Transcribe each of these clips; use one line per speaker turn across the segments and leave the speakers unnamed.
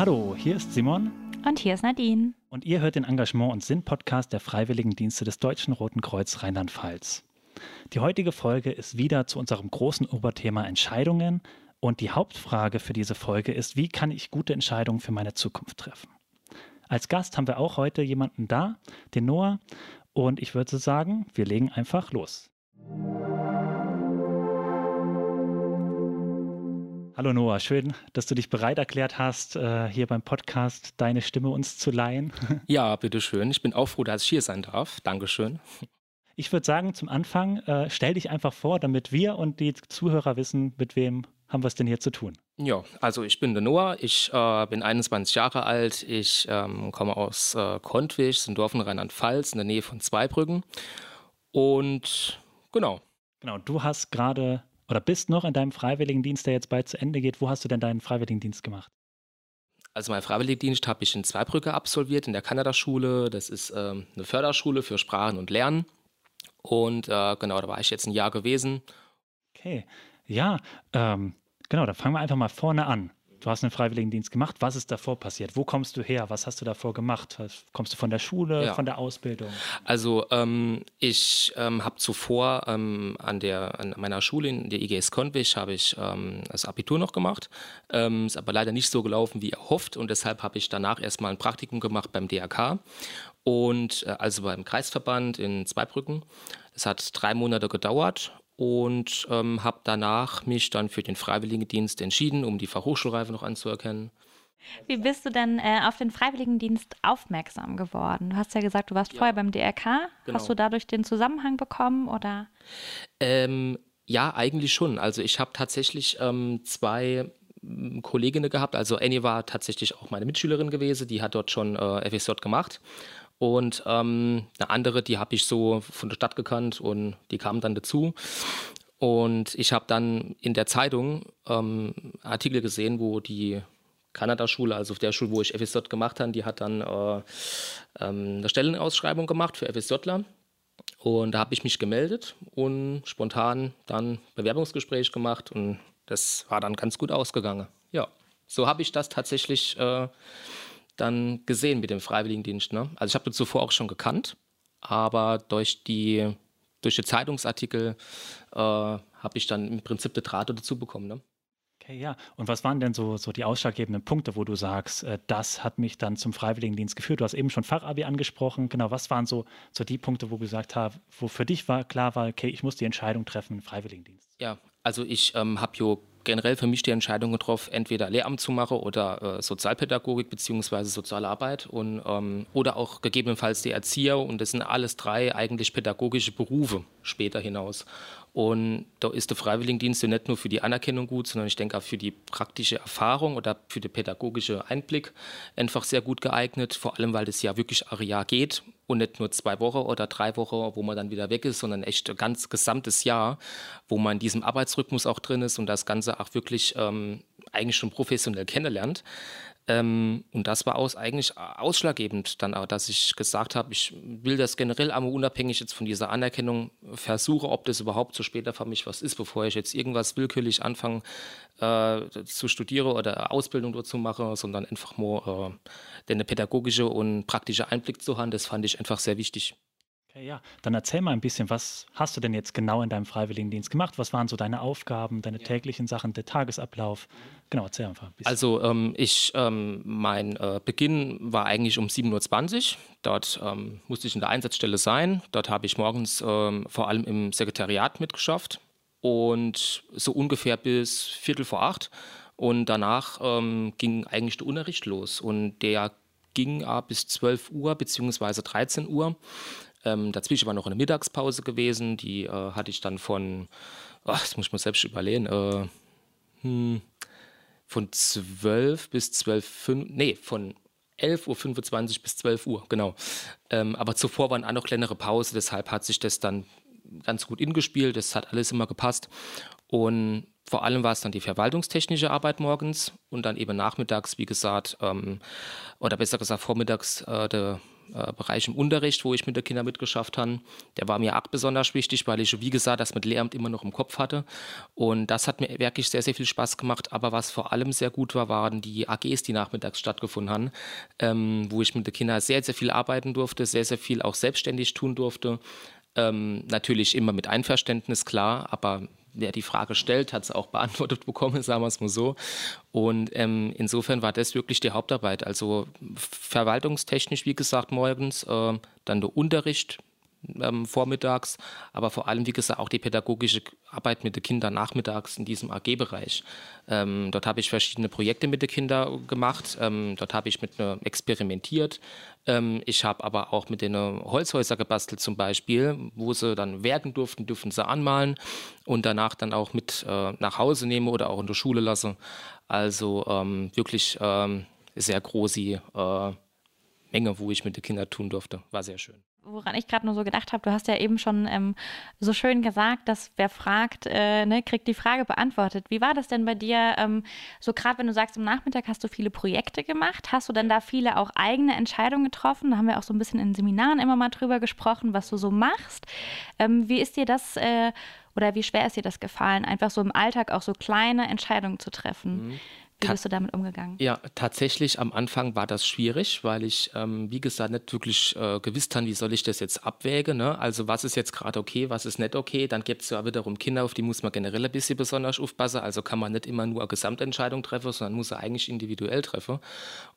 Hallo, hier ist Simon.
Und hier ist Nadine.
Und ihr hört den Engagement- und Sinn-Podcast der Freiwilligendienste des Deutschen Roten Kreuz Rheinland-Pfalz. Die heutige Folge ist wieder zu unserem großen Oberthema Entscheidungen. Und die Hauptfrage für diese Folge ist, wie kann ich gute Entscheidungen für meine Zukunft treffen? Als Gast haben wir auch heute jemanden da, den Noah. Und ich würde sagen, wir legen einfach los. Hallo Noah, schön, dass du dich bereit erklärt hast, äh, hier beim Podcast deine Stimme uns zu leihen.
Ja, bitteschön. Ich bin auch froh, dass ich hier sein darf. Dankeschön.
Ich würde sagen, zum Anfang, äh, stell dich einfach vor, damit wir und die Zuhörer wissen, mit wem haben wir es denn hier zu tun.
Ja, also ich bin der Noah, ich äh, bin 21 Jahre alt, ich ähm, komme aus äh, Kontwig, ein Dorf in Rheinland-Pfalz, in der Nähe von Zweibrücken. Und genau.
Genau, du hast gerade oder bist noch in deinem Freiwilligendienst, der jetzt bald zu Ende geht. Wo hast du denn deinen Freiwilligendienst gemacht?
Also mein Freiwilligendienst habe ich in Zweibrücke absolviert, in der Kanada-Schule. Das ist ähm, eine Förderschule für Sprachen und Lernen. Und äh, genau, da war ich jetzt ein Jahr gewesen.
Okay, ja, ähm, genau, dann fangen wir einfach mal vorne an. Du hast einen Freiwilligendienst gemacht. Was ist davor passiert? Wo kommst du her? Was hast du davor gemacht? Kommst du von der Schule, ja. von der Ausbildung?
Also ähm, ich ähm, habe zuvor ähm, an, der, an meiner Schule in der IGS Konwig habe ich ähm, das Abitur noch gemacht. Ähm, ist aber leider nicht so gelaufen wie erhofft und deshalb habe ich danach erstmal ein Praktikum gemacht beim DRK und äh, also beim Kreisverband in Zweibrücken. Das hat drei Monate gedauert und ähm, habe danach mich dann für den Freiwilligendienst entschieden, um die Fachhochschulreife noch anzuerkennen.
Wie bist du denn äh, auf den Freiwilligendienst aufmerksam geworden? Du hast ja gesagt, du warst ja. vorher beim DRK. Genau. Hast du dadurch den Zusammenhang bekommen oder?
Ähm, ja, eigentlich schon. Also ich habe tatsächlich ähm, zwei hm, Kolleginnen gehabt. Also Annie war tatsächlich auch meine Mitschülerin gewesen, die hat dort schon äh, FSJ gemacht. Und ähm, eine andere, die habe ich so von der Stadt gekannt und die kam dann dazu. Und ich habe dann in der Zeitung ähm, Artikel gesehen, wo die Kanada-Schule, also auf der Schule, wo ich FSJ gemacht habe, die hat dann äh, ähm, eine Stellenausschreibung gemacht für FSJler. Und da habe ich mich gemeldet und spontan dann Bewerbungsgespräch gemacht und das war dann ganz gut ausgegangen. Ja, so habe ich das tatsächlich äh, dann gesehen mit dem Freiwilligendienst. Ne? Also ich habe das zuvor auch schon gekannt, aber durch die, durch die Zeitungsartikel äh, habe ich dann im Prinzip den Draht dazu bekommen. Ne?
Okay, ja. Und was waren denn so, so die ausschlaggebenden Punkte, wo du sagst, äh, das hat mich dann zum Freiwilligendienst geführt? Du hast eben schon Fachabi angesprochen. Genau, was waren so, so die Punkte, wo du gesagt hast, wo für dich war, klar war, okay, ich muss die Entscheidung treffen, Freiwilligendienst?
Ja, also ich ähm, habe jo generell für mich die Entscheidung getroffen, entweder Lehramt zu machen oder äh, Sozialpädagogik bzw. Sozialarbeit und, ähm, oder auch gegebenenfalls die Erzieher und das sind alles drei eigentlich pädagogische Berufe später hinaus. Und da ist der Freiwilligendienst nicht nur für die Anerkennung gut, sondern ich denke auch für die praktische Erfahrung oder für den pädagogischen Einblick einfach sehr gut geeignet. Vor allem, weil das ja wirklich ein Jahr geht und nicht nur zwei Wochen oder drei Wochen, wo man dann wieder weg ist, sondern echt ein ganz gesamtes Jahr, wo man in diesem Arbeitsrhythmus auch drin ist und das Ganze auch wirklich ähm, eigentlich schon professionell kennenlernt. Ähm, und das war aus, eigentlich ausschlaggebend dann auch, dass ich gesagt habe, ich will das generell einmal unabhängig jetzt von dieser Anerkennung versuche, ob das überhaupt so später für mich was ist, bevor ich jetzt irgendwas willkürlich anfange äh, zu studieren oder Ausbildung dazu mache, sondern einfach nur äh, den pädagogische und praktische Einblick zu haben, das fand ich einfach sehr wichtig.
Okay, ja. Dann erzähl mal ein bisschen, was hast du denn jetzt genau in deinem Freiwilligendienst gemacht? Was waren so deine Aufgaben, deine täglichen Sachen, der Tagesablauf? Genau, erzähl einfach ein bisschen.
Also ähm, ich, ähm, mein äh, Beginn war eigentlich um 7.20 Uhr. Dort ähm, musste ich in der Einsatzstelle sein. Dort habe ich morgens ähm, vor allem im Sekretariat mitgeschafft und so ungefähr bis Viertel vor acht. Und danach ähm, ging eigentlich der Unterricht los und der ging ab bis 12 Uhr bzw. 13 Uhr. Ähm, dazwischen war noch eine Mittagspause gewesen, die äh, hatte ich dann von, oh, das muss ich mir selbst überlegen, äh, hm, von 12 bis 12, nee, von 11.25 Uhr bis 12 Uhr, genau. Ähm, aber zuvor waren auch noch kleinere Pause, deshalb hat sich das dann ganz gut ingespielt, das hat alles immer gepasst. Und vor allem war es dann die verwaltungstechnische Arbeit morgens und dann eben nachmittags, wie gesagt, ähm, oder besser gesagt vormittags, äh, der äh, Bereich im Unterricht, wo ich mit den Kindern mitgeschafft habe. Der war mir auch besonders wichtig, weil ich, wie gesagt, das mit Lehramt immer noch im Kopf hatte. Und das hat mir wirklich sehr, sehr viel Spaß gemacht. Aber was vor allem sehr gut war, waren die AGs, die nachmittags stattgefunden haben, ähm, wo ich mit den Kindern sehr, sehr viel arbeiten durfte, sehr, sehr viel auch selbstständig tun durfte. Ähm, natürlich immer mit Einverständnis, klar, aber wer die Frage stellt, hat es auch beantwortet bekommen, sagen wir es mal so. Und ähm, insofern war das wirklich die Hauptarbeit. Also verwaltungstechnisch, wie gesagt, morgens, äh, dann der Unterricht ähm, vormittags, aber vor allem, wie gesagt, auch die pädagogische Arbeit mit den Kindern nachmittags in diesem AG-Bereich. Ähm, dort habe ich verschiedene Projekte mit den Kindern gemacht. Ähm, dort habe ich mit ne experimentiert. Ähm, ich habe aber auch mit den Holzhäuser gebastelt zum Beispiel, wo sie dann werken durften, dürfen sie anmalen und danach dann auch mit äh, nach Hause nehmen oder auch in der Schule lassen. Also ähm, wirklich ähm, sehr große äh, Menge, wo ich mit den Kindern tun durfte. War sehr schön
woran ich gerade nur so gedacht habe, du hast ja eben schon ähm, so schön gesagt, dass wer fragt, äh, ne, kriegt die Frage beantwortet. Wie war das denn bei dir? Ähm, so gerade wenn du sagst, am Nachmittag hast du viele Projekte gemacht, hast du dann da viele auch eigene Entscheidungen getroffen? Da haben wir auch so ein bisschen in Seminaren immer mal drüber gesprochen, was du so machst. Ähm, wie ist dir das äh, oder wie schwer ist dir das gefallen, einfach so im Alltag auch so kleine Entscheidungen zu treffen? Mhm. Wie bist du damit umgegangen?
Ja, tatsächlich am Anfang war das schwierig, weil ich, ähm, wie gesagt, nicht wirklich äh, gewusst habe, wie soll ich das jetzt abwägen. Ne? Also was ist jetzt gerade okay, was ist nicht okay. Dann gibt es ja wiederum Kinder, auf die muss man generell ein bisschen besonders aufpassen. Also kann man nicht immer nur eine Gesamtentscheidung treffen, sondern muss er eigentlich individuell treffen.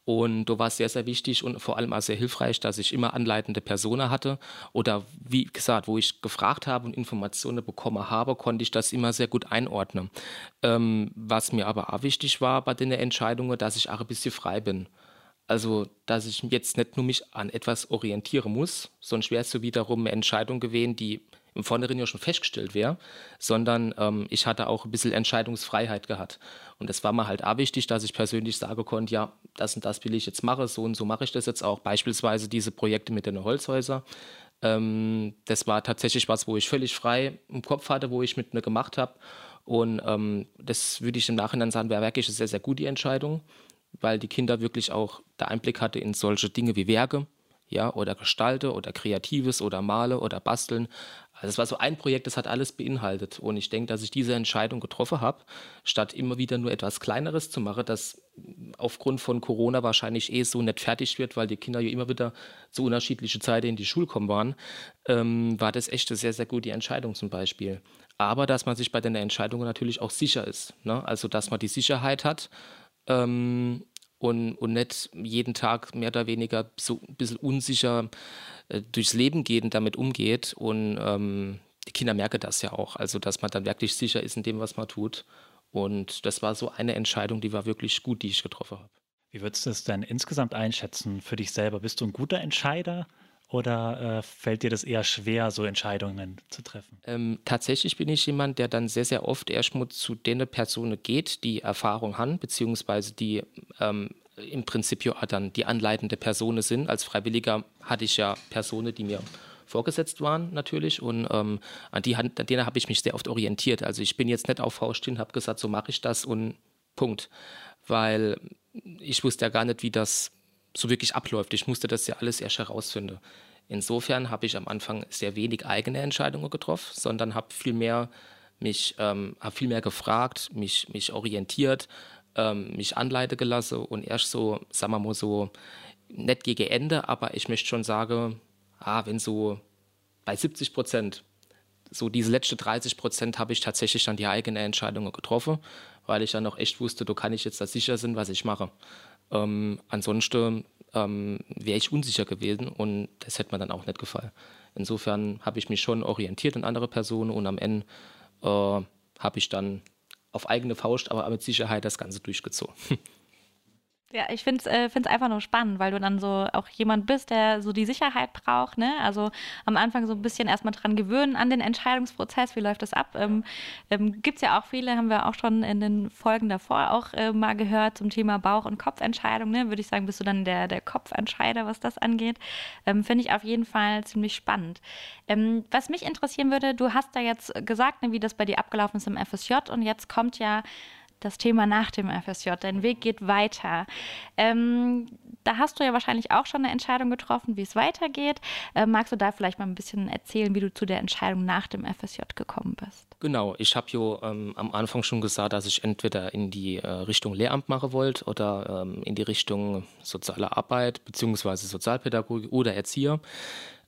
Und da war es sehr, sehr wichtig und vor allem auch sehr hilfreich, dass ich immer anleitende Personen hatte. Oder wie gesagt, wo ich gefragt habe und Informationen bekommen habe, konnte ich das immer sehr gut einordnen. Ähm, was mir aber auch wichtig war bei den Entscheidungen, dass ich auch ein bisschen frei bin. Also, dass ich jetzt nicht nur mich an etwas orientieren muss, sonst wäre es so wiederum eine Entscheidung gewesen, die im Vornherein ja schon festgestellt wäre, sondern ähm, ich hatte auch ein bisschen Entscheidungsfreiheit gehabt. Und es war mir halt auch wichtig, dass ich persönlich sagen konnte, ja, das und das will ich jetzt machen, so und so mache ich das jetzt auch. Beispielsweise diese Projekte mit den Holzhäusern. Ähm, das war tatsächlich was, wo ich völlig frei im Kopf hatte, wo ich mit mir gemacht habe. Und ähm, das würde ich im Nachhinein sagen, wäre wirklich eine sehr, sehr gute Entscheidung, weil die Kinder wirklich auch der Einblick hatte in solche Dinge wie Werke, ja, oder Gestalte oder Kreatives oder Male oder Basteln. Also es war so ein Projekt, das hat alles beinhaltet. Und ich denke, dass ich diese Entscheidung getroffen habe, statt immer wieder nur etwas Kleineres zu machen, das aufgrund von Corona wahrscheinlich eh so nicht fertig wird, weil die Kinder ja immer wieder zu unterschiedlichen Zeiten in die Schule kommen waren, ähm, war das echt eine sehr, sehr gute Entscheidung zum Beispiel. Aber dass man sich bei den Entscheidungen natürlich auch sicher ist. Ne? Also dass man die Sicherheit hat, ähm, und, und nicht jeden Tag mehr oder weniger so ein bisschen unsicher äh, durchs Leben geht und damit umgeht. Und ähm, die Kinder merken das ja auch, also dass man dann wirklich sicher ist in dem, was man tut. Und das war so eine Entscheidung, die war wirklich gut, die ich getroffen habe.
Wie würdest du es denn insgesamt einschätzen für dich selber? Bist du ein guter Entscheider oder äh, fällt dir das eher schwer, so Entscheidungen zu treffen?
Ähm, tatsächlich bin ich jemand, der dann sehr, sehr oft erstmal zu den Personen geht, die Erfahrung haben, beziehungsweise die ähm, im Prinzip ja dann die anleitende Personen sind. Als Freiwilliger hatte ich ja Personen, die mir vorgesetzt waren natürlich und ähm, an, die, an denen habe ich mich sehr oft orientiert. Also ich bin jetzt nicht auf Faust habe gesagt, so mache ich das und Punkt. Weil ich wusste ja gar nicht, wie das so wirklich abläuft. Ich musste das ja alles erst herausfinden. Insofern habe ich am Anfang sehr wenig eigene Entscheidungen getroffen, sondern habe viel mehr mich ähm, hab viel mehr gefragt, mich, mich orientiert, ähm, mich anleiten gelassen und erst so, sagen wir mal so, nicht gegen Ende, aber ich möchte schon sagen, ah, wenn so bei 70 Prozent, so diese letzten 30 Prozent habe ich tatsächlich dann die eigene Entscheidungen getroffen, weil ich dann auch echt wusste, da kann ich jetzt da sicher sein, was ich mache. Ähm, ansonsten ähm, wäre ich unsicher gewesen und das hätte mir dann auch nicht gefallen. Insofern habe ich mich schon orientiert an andere Personen und am Ende äh, habe ich dann auf eigene Faust, aber mit Sicherheit das Ganze durchgezogen.
Ja, ich finde es äh, einfach nur spannend, weil du dann so auch jemand bist, der so die Sicherheit braucht. Ne? Also am Anfang so ein bisschen erstmal dran gewöhnen an den Entscheidungsprozess. Wie läuft das ab? Ähm, ähm, Gibt es ja auch viele, haben wir auch schon in den Folgen davor auch äh, mal gehört zum Thema Bauch- und Kopfentscheidung. Ne? Würde ich sagen, bist du dann der, der Kopfentscheider, was das angeht. Ähm, finde ich auf jeden Fall ziemlich spannend. Ähm, was mich interessieren würde, du hast da jetzt gesagt, ne, wie das bei dir abgelaufen ist im FSJ und jetzt kommt ja das Thema nach dem FSJ. Dein Weg geht weiter. Ähm, da hast du ja wahrscheinlich auch schon eine Entscheidung getroffen, wie es weitergeht. Äh, magst du da vielleicht mal ein bisschen erzählen, wie du zu der Entscheidung nach dem FSJ gekommen bist?
Genau, ich habe ja ähm, am Anfang schon gesagt, dass ich entweder in die äh, Richtung Lehramt machen wollte oder ähm, in die Richtung soziale Arbeit bzw. Sozialpädagogik oder Erzieher.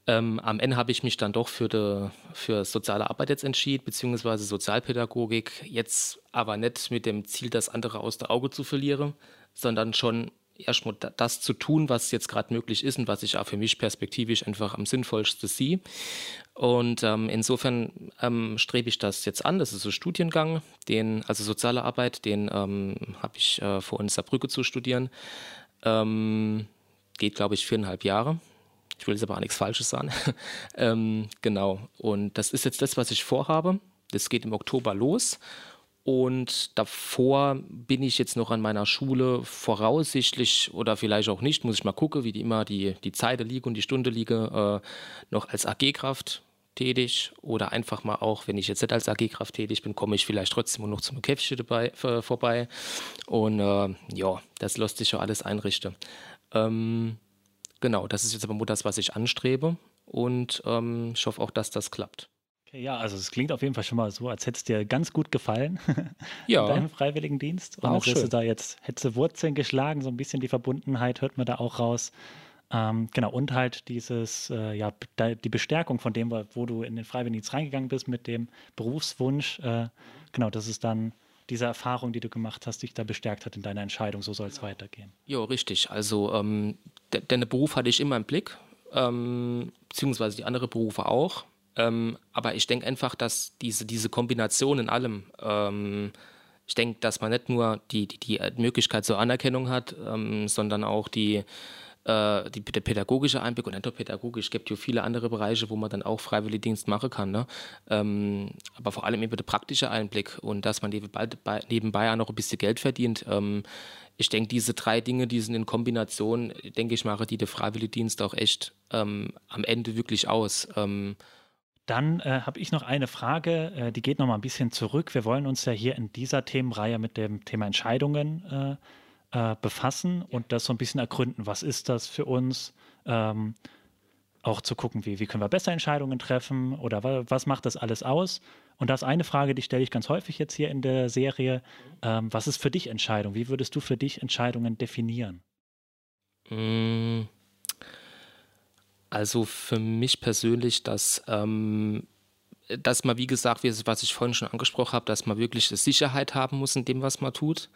Ähm, am Ende habe ich mich dann doch für, de, für soziale Arbeit jetzt entschieden, beziehungsweise Sozialpädagogik. Jetzt aber nicht mit dem Ziel, das andere aus der Auge zu verlieren, sondern schon erstmal das zu tun, was jetzt gerade möglich ist und was ich auch für mich perspektivisch einfach am sinnvollsten sehe. Und ähm, insofern ähm, strebe ich das jetzt an. Das ist ein Studiengang, den, also soziale Arbeit, den ähm, habe ich äh, vor in Saarbrücke zu studieren. Ähm, geht, glaube ich, viereinhalb Jahre. Ich will jetzt aber auch nichts Falsches sagen. Ähm, genau. Und das ist jetzt das, was ich vorhabe. Das geht im Oktober los. Und davor bin ich jetzt noch an meiner Schule voraussichtlich oder vielleicht auch nicht, muss ich mal gucken, wie die immer die, die Zeit liege und die Stunde liege, äh, noch als AG-Kraft tätig oder einfach mal auch, wenn ich jetzt nicht als AG-Kraft tätig bin, komme ich vielleicht trotzdem noch zum Käffchen dabei, äh, vorbei. Und äh, ja, das lässt sich ja alles einrichten. Ähm, genau, das ist jetzt aber das, was ich anstrebe und ähm, ich hoffe auch, dass das klappt.
Okay, ja, also es klingt auf jeden Fall schon mal so, als hätte es dir ganz gut gefallen
ja.
in deinem Freiwilligendienst. Und
auch
als du da jetzt, hättest du Wurzeln geschlagen, so ein bisschen die Verbundenheit hört man da auch raus. Ähm, genau, und halt dieses, äh, ja, die Bestärkung von dem, wo du in den Freiwilligendienst reingegangen bist mit dem Berufswunsch. Äh, genau, das ist dann diese Erfahrung, die du gemacht hast, dich da bestärkt hat in deiner Entscheidung, so soll es weitergehen.
Ja, richtig. Also ähm, der, Beruf hatte ich immer im Blick, ähm, beziehungsweise die anderen Berufe auch. Ähm, aber ich denke einfach, dass diese, diese Kombination in allem, ähm, ich denke, dass man nicht nur die, die, die Möglichkeit zur Anerkennung hat, ähm, sondern auch die, äh, die, der pädagogische Einblick und nicht nur pädagogisch. Es gibt ja viele andere Bereiche, wo man dann auch Freiwilligendienst machen kann. Ne? Ähm, aber vor allem eben der praktische Einblick und dass man nebenbei, nebenbei auch noch ein bisschen Geld verdient. Ähm, ich denke, diese drei Dinge, die sind in Kombination, denke ich, machen die der Freiwilligendienst auch echt ähm, am Ende wirklich aus. Ähm,
dann äh, habe ich noch eine Frage, äh, die geht noch mal ein bisschen zurück. Wir wollen uns ja hier in dieser Themenreihe mit dem Thema Entscheidungen äh, äh, befassen und das so ein bisschen ergründen. Was ist das für uns? Ähm, auch zu gucken, wie, wie können wir besser Entscheidungen treffen oder wa was macht das alles aus? Und das ist eine Frage, die stelle ich ganz häufig jetzt hier in der Serie. Ähm, was ist für dich Entscheidung? Wie würdest du für dich Entscheidungen definieren?
Mm. Also für mich persönlich, dass, ähm, dass man, wie gesagt, was ich vorhin schon angesprochen habe, dass man wirklich Sicherheit haben muss in dem, was man tut.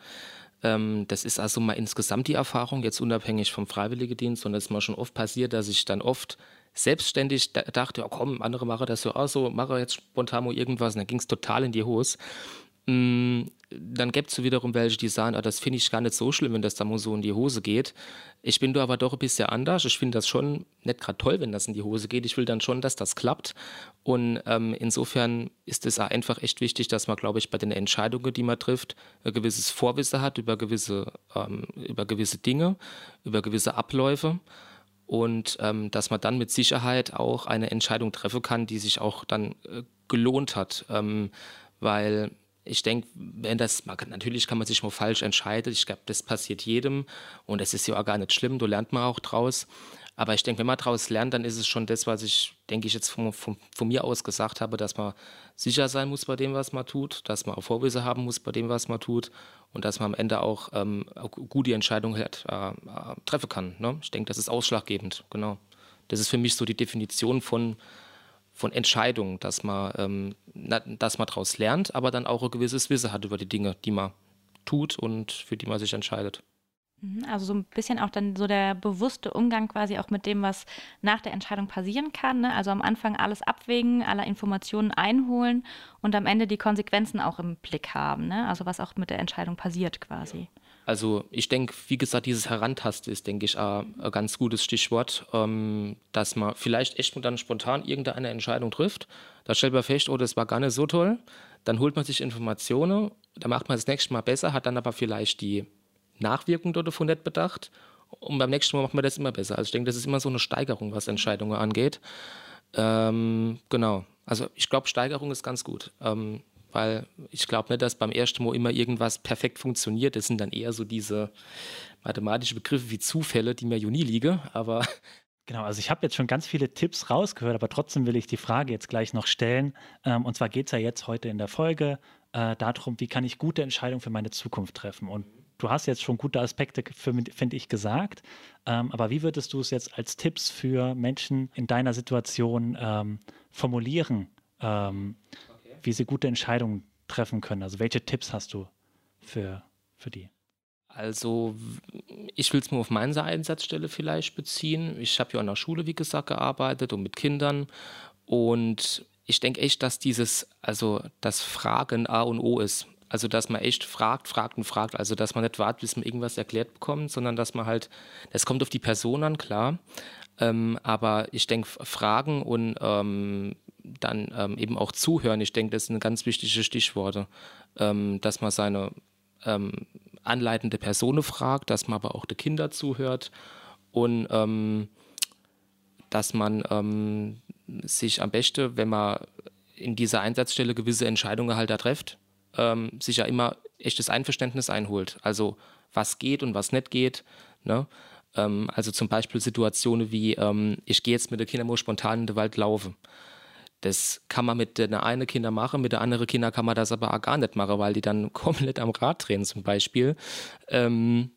Ähm, das ist also mal insgesamt die Erfahrung, jetzt unabhängig vom Freiwilligendienst, sondern es ist mal schon oft passiert, dass ich dann oft selbstständig dachte, oh komm, andere machen das so auch so, mache jetzt spontan irgendwas und dann ging es total in die Hose. Dann gibt es wiederum welche, die sagen, ah, das finde ich gar nicht so schlimm, wenn das da so in die Hose geht. Ich bin da aber doch ein bisschen anders. Ich finde das schon nicht gerade toll, wenn das in die Hose geht. Ich will dann schon, dass das klappt. Und ähm, insofern ist es einfach echt wichtig, dass man, glaube ich, bei den Entscheidungen, die man trifft, ein gewisses Vorwissen hat über gewisse, ähm, über gewisse Dinge, über gewisse Abläufe. Und ähm, dass man dann mit Sicherheit auch eine Entscheidung treffen kann, die sich auch dann äh, gelohnt hat. Ähm, weil ich denke, wenn das, natürlich kann man sich mal falsch entscheiden. Ich glaube, das passiert jedem und es ist ja auch gar nicht schlimm, da lernt man auch draus. Aber ich denke, wenn man daraus lernt, dann ist es schon das, was ich, denke ich, jetzt von, von, von, mir aus gesagt habe, dass man sicher sein muss bei dem, was man tut, dass man auch Vorwürfe haben muss bei dem, was man tut und dass man am Ende auch, ähm, gute Entscheidungen halt, äh, treffen kann. Ne? Ich denke, das ist ausschlaggebend, genau. Das ist für mich so die Definition von, von Entscheidungen, dass man, ähm, dass man daraus lernt, aber dann auch ein gewisses Wissen hat über die Dinge, die man tut und für die man sich entscheidet.
Mhm, also so ein bisschen auch dann so der bewusste Umgang quasi auch mit dem, was nach der Entscheidung passieren kann. Ne? Also am Anfang alles abwägen, alle Informationen einholen und am Ende die Konsequenzen auch im Blick haben. Ne? Also was auch mit der Entscheidung passiert quasi.
Also ich denke, wie gesagt, dieses Herantasten ist, denke ich, ein ganz gutes Stichwort, ähm, dass man vielleicht echt dann spontan irgendeine Entscheidung trifft. Da stellt man fest, oh, das war gar nicht so toll. Dann holt man sich Informationen, da macht man das nächste Mal besser, hat dann aber vielleicht die Nachwirkung davon nicht bedacht. Und beim nächsten Mal macht man das immer besser. Also ich denke, das ist immer so eine Steigerung, was Entscheidungen angeht. Ähm, genau. Also ich glaube, Steigerung ist ganz gut. Ähm, weil ich glaube nicht, dass beim ersten Mal immer irgendwas perfekt funktioniert. Das sind dann eher so diese mathematischen Begriffe wie Zufälle, die mir ja nie liegen, aber
Genau, also ich habe jetzt schon ganz viele Tipps rausgehört, aber trotzdem will ich die Frage jetzt gleich noch stellen. Ähm, und zwar geht es ja jetzt heute in der Folge äh, darum, wie kann ich gute Entscheidungen für meine Zukunft treffen. Und du hast jetzt schon gute Aspekte, finde ich, gesagt. Ähm, aber wie würdest du es jetzt als Tipps für Menschen in deiner Situation ähm, formulieren, ähm. Wie sie gute Entscheidungen treffen können? Also welche Tipps hast du für, für die?
Also ich will es nur auf meine Einsatzstelle vielleicht beziehen. Ich habe ja an der Schule, wie gesagt, gearbeitet und mit Kindern. Und ich denke echt, dass dieses, also das Fragen A und O ist. Also, dass man echt fragt, fragt und fragt. Also, dass man nicht wartet, bis man irgendwas erklärt bekommt, sondern dass man halt, das kommt auf die Person an, klar. Ähm, aber ich denke, Fragen und ähm, dann ähm, eben auch zuhören, ich denke, das sind ganz wichtige Stichworte. Ähm, dass man seine ähm, anleitende Person fragt, dass man aber auch die Kinder zuhört und ähm, dass man sich am besten, wenn man in dieser Einsatzstelle gewisse Entscheidungen halt da trifft, ähm, sich ja immer echtes Einverständnis einholt. Also was geht und was nicht geht. Ne? Ähm, also zum Beispiel Situationen wie, ähm, ich gehe jetzt mit der Kinder spontan in den Wald laufen. Das kann man mit der einen Kinder machen, mit der anderen Kinder kann man das aber auch gar nicht machen, weil die dann komplett am Rad drehen zum Beispiel. Ähm,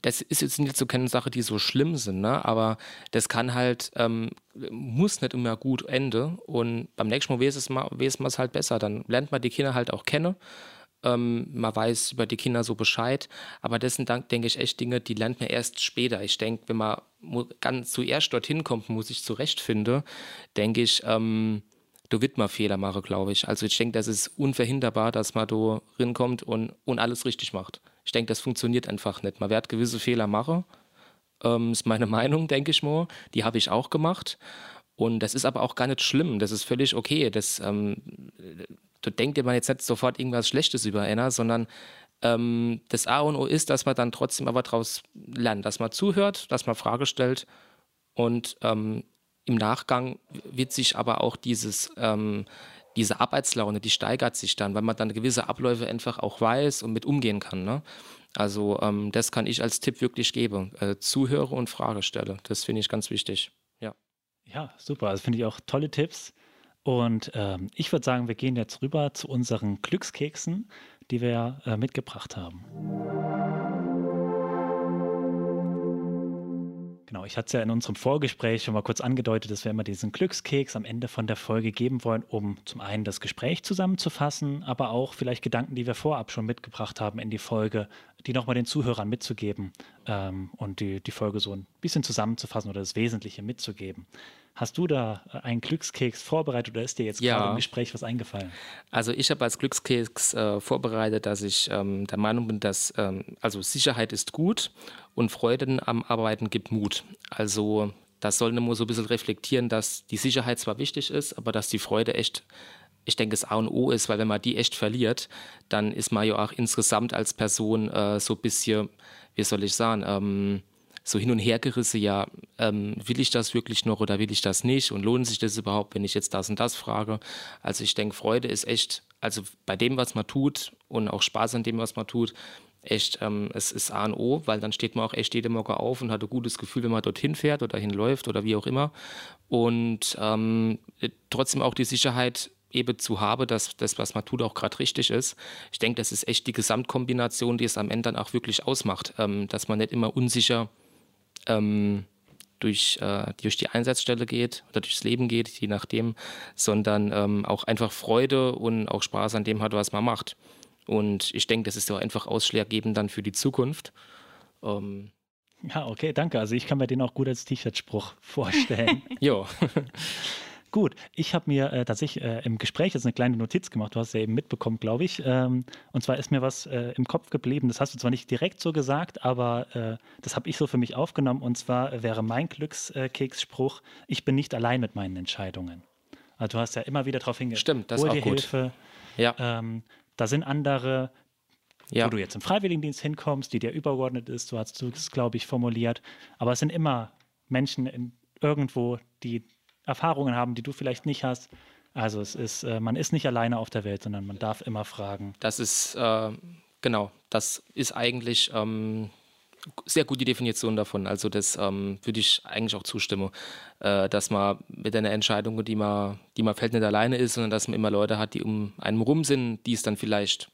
das ist jetzt nicht so keine Sache, die so schlimm sind, ne? aber das kann halt, ähm, muss nicht immer gut enden und beim nächsten Mal weiß es man es halt besser. Dann lernt man die Kinder halt auch kennen. Ähm, man weiß über die Kinder so Bescheid, aber das sind, denke ich, echt Dinge, die lernt man erst später. Ich denke, wenn man ganz zuerst dorthin kommt, muss ich zurechtfinden, denke ich, ähm, du wird mal Fehler machen, glaube ich. Also ich denke, das ist unverhinderbar, dass man da rinkommt und, und alles richtig macht. Ich denke, das funktioniert einfach nicht. Man wird gewisse Fehler machen. Ähm, ist meine Meinung, denke ich mal. Die habe ich auch gemacht. Und das ist aber auch gar nicht schlimm. Das ist völlig okay. Das, ähm, da denkt man jetzt nicht sofort irgendwas Schlechtes über einer, sondern ähm, das A und O ist, dass man dann trotzdem aber daraus lernt, dass man zuhört, dass man Frage stellt und ähm, im Nachgang wird sich aber auch dieses, ähm, diese Arbeitslaune, die steigert sich dann, weil man dann gewisse Abläufe einfach auch weiß und mit umgehen kann. Ne? Also ähm, das kann ich als Tipp wirklich geben. Äh, zuhöre und Frage stelle. Das finde ich ganz wichtig. Ja.
Ja, super. Das finde ich auch tolle Tipps. Und ähm, ich würde sagen, wir gehen jetzt rüber zu unseren Glückskeksen, die wir äh, mitgebracht haben. Genau, ich hatte es ja in unserem Vorgespräch schon mal kurz angedeutet, dass wir immer diesen Glückskeks am Ende von der Folge geben wollen, um zum einen das Gespräch zusammenzufassen, aber auch vielleicht Gedanken, die wir vorab schon mitgebracht haben in die Folge, die nochmal den Zuhörern mitzugeben ähm, und die, die Folge so ein bisschen zusammenzufassen oder das Wesentliche mitzugeben. Hast du da äh, einen Glückskeks vorbereitet oder ist dir jetzt ja. gerade im Gespräch was eingefallen?
Also ich habe als Glückskeks äh, vorbereitet, dass ich ähm, der Meinung bin, dass ähm, also Sicherheit ist gut und Freude am Arbeiten gibt Mut. Also das soll nur so ein bisschen reflektieren, dass die Sicherheit zwar wichtig ist, aber dass die Freude echt ich denke, das A und O ist, weil wenn man die echt verliert, dann ist man ja auch insgesamt als Person äh, so ein bisschen, wie soll ich sagen, ähm, so hin und her gerissen, ja, ähm, will ich das wirklich noch oder will ich das nicht und lohnt sich das überhaupt, wenn ich jetzt das und das frage. Also ich denke, Freude ist echt, also bei dem, was man tut und auch Spaß an dem, was man tut, echt, ähm, es ist A und O, weil dann steht man auch echt jede Morgen auf und hat ein gutes Gefühl, wenn man dorthin fährt oder hinläuft oder wie auch immer. Und ähm, trotzdem auch die Sicherheit, eben zu haben, dass das, was man tut, auch gerade richtig ist. Ich denke, das ist echt die Gesamtkombination, die es am Ende dann auch wirklich ausmacht, ähm, dass man nicht immer unsicher ähm, durch, äh, durch die Einsatzstelle geht oder durchs Leben geht, je nachdem, sondern ähm, auch einfach Freude und auch Spaß an dem hat, was man macht. Und ich denke, das ist auch einfach ausschlaggebend dann für die Zukunft.
Ähm, ja, okay, danke. Also ich kann mir den auch gut als T-Shirt-Spruch vorstellen.
ja.
Gut, ich habe mir äh, tatsächlich äh, im Gespräch jetzt eine kleine Notiz gemacht. Du hast ja eben mitbekommen, glaube ich. Ähm, und zwar ist mir was äh, im Kopf geblieben. Das hast du zwar nicht direkt so gesagt, aber äh, das habe ich so für mich aufgenommen. Und zwar wäre mein Glückskeksspruch: Ich bin nicht allein mit meinen Entscheidungen. Also du hast ja immer wieder darauf hingewiesen.
Stimmt, das ist auch gut. Hilfe.
Ja. Ähm, da sind andere, ja. wo du jetzt im Freiwilligendienst hinkommst, die dir übergeordnet ist. So hast du es, glaube ich, formuliert. Aber es sind immer Menschen in, irgendwo, die Erfahrungen haben, die du vielleicht nicht hast, Also es ist, äh, man ist nicht alleine auf der Welt, sondern man darf immer fragen.
Das ist, äh, genau, das ist eigentlich ähm, sehr gute Definition davon. Also das ähm, würde ich eigentlich auch zustimmen, äh, dass man mit einer Entscheidung, die man, die man fällt, nicht alleine ist, sondern dass man immer Leute hat, die um einen rum sind, die es dann vielleicht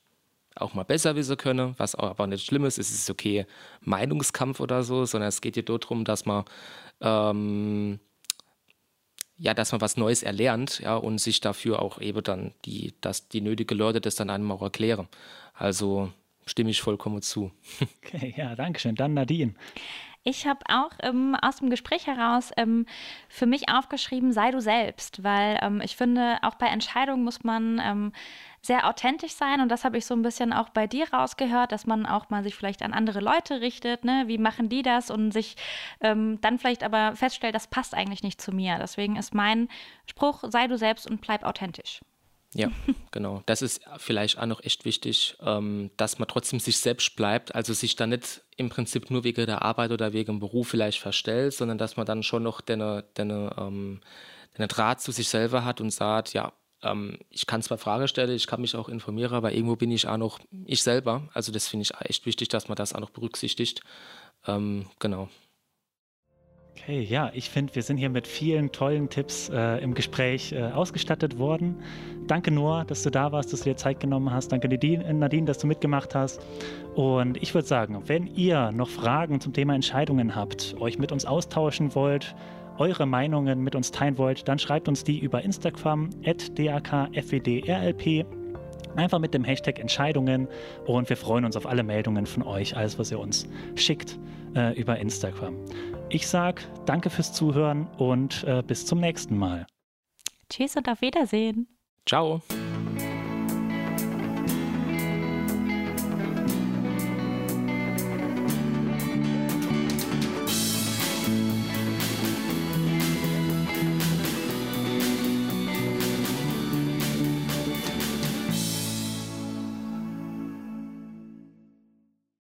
auch mal besser wissen können, was auch aber nicht schlimm ist. Es ist okay, Meinungskampf oder so, sondern es geht hier darum, dass man ähm, ja, dass man was Neues erlernt, ja, und sich dafür auch eben dann die, dass die nötige Leute das dann einem auch erklären. Also stimme ich vollkommen zu.
Okay, ja, danke schön. Dann Nadine.
Ich habe auch ähm, aus dem Gespräch heraus ähm, für mich aufgeschrieben, sei du selbst, weil ähm, ich finde, auch bei Entscheidungen muss man ähm, sehr authentisch sein und das habe ich so ein bisschen auch bei dir rausgehört, dass man auch mal sich vielleicht an andere Leute richtet, ne? wie machen die das und sich ähm, dann vielleicht aber feststellt, das passt eigentlich nicht zu mir. Deswegen ist mein Spruch, sei du selbst und bleib authentisch.
Ja, genau. Das ist vielleicht auch noch echt wichtig, ähm, dass man trotzdem sich selbst bleibt, also sich da nicht im Prinzip nur wegen der Arbeit oder wegen dem Beruf vielleicht verstellt, sondern dass man dann schon noch den, den, ähm, den Draht zu sich selber hat und sagt, ja, ähm, ich kann zwar Fragen stellen, ich kann mich auch informieren, aber irgendwo bin ich auch noch ich selber. Also das finde ich echt wichtig, dass man das auch noch berücksichtigt. Ähm, genau.
Okay, ja, ich finde, wir sind hier mit vielen tollen Tipps äh, im Gespräch äh, ausgestattet worden. Danke Noah, dass du da warst, dass du dir Zeit genommen hast. Danke Nadine, Nadine dass du mitgemacht hast. Und ich würde sagen, wenn ihr noch Fragen zum Thema Entscheidungen habt, euch mit uns austauschen wollt, eure Meinungen mit uns teilen wollt, dann schreibt uns die über Instagram dakfwdrlp einfach mit dem Hashtag Entscheidungen und wir freuen uns auf alle Meldungen von euch, alles was ihr uns schickt äh, über Instagram. Ich sage danke fürs Zuhören und äh, bis zum nächsten Mal.
Tschüss und auf Wiedersehen.
Ciao.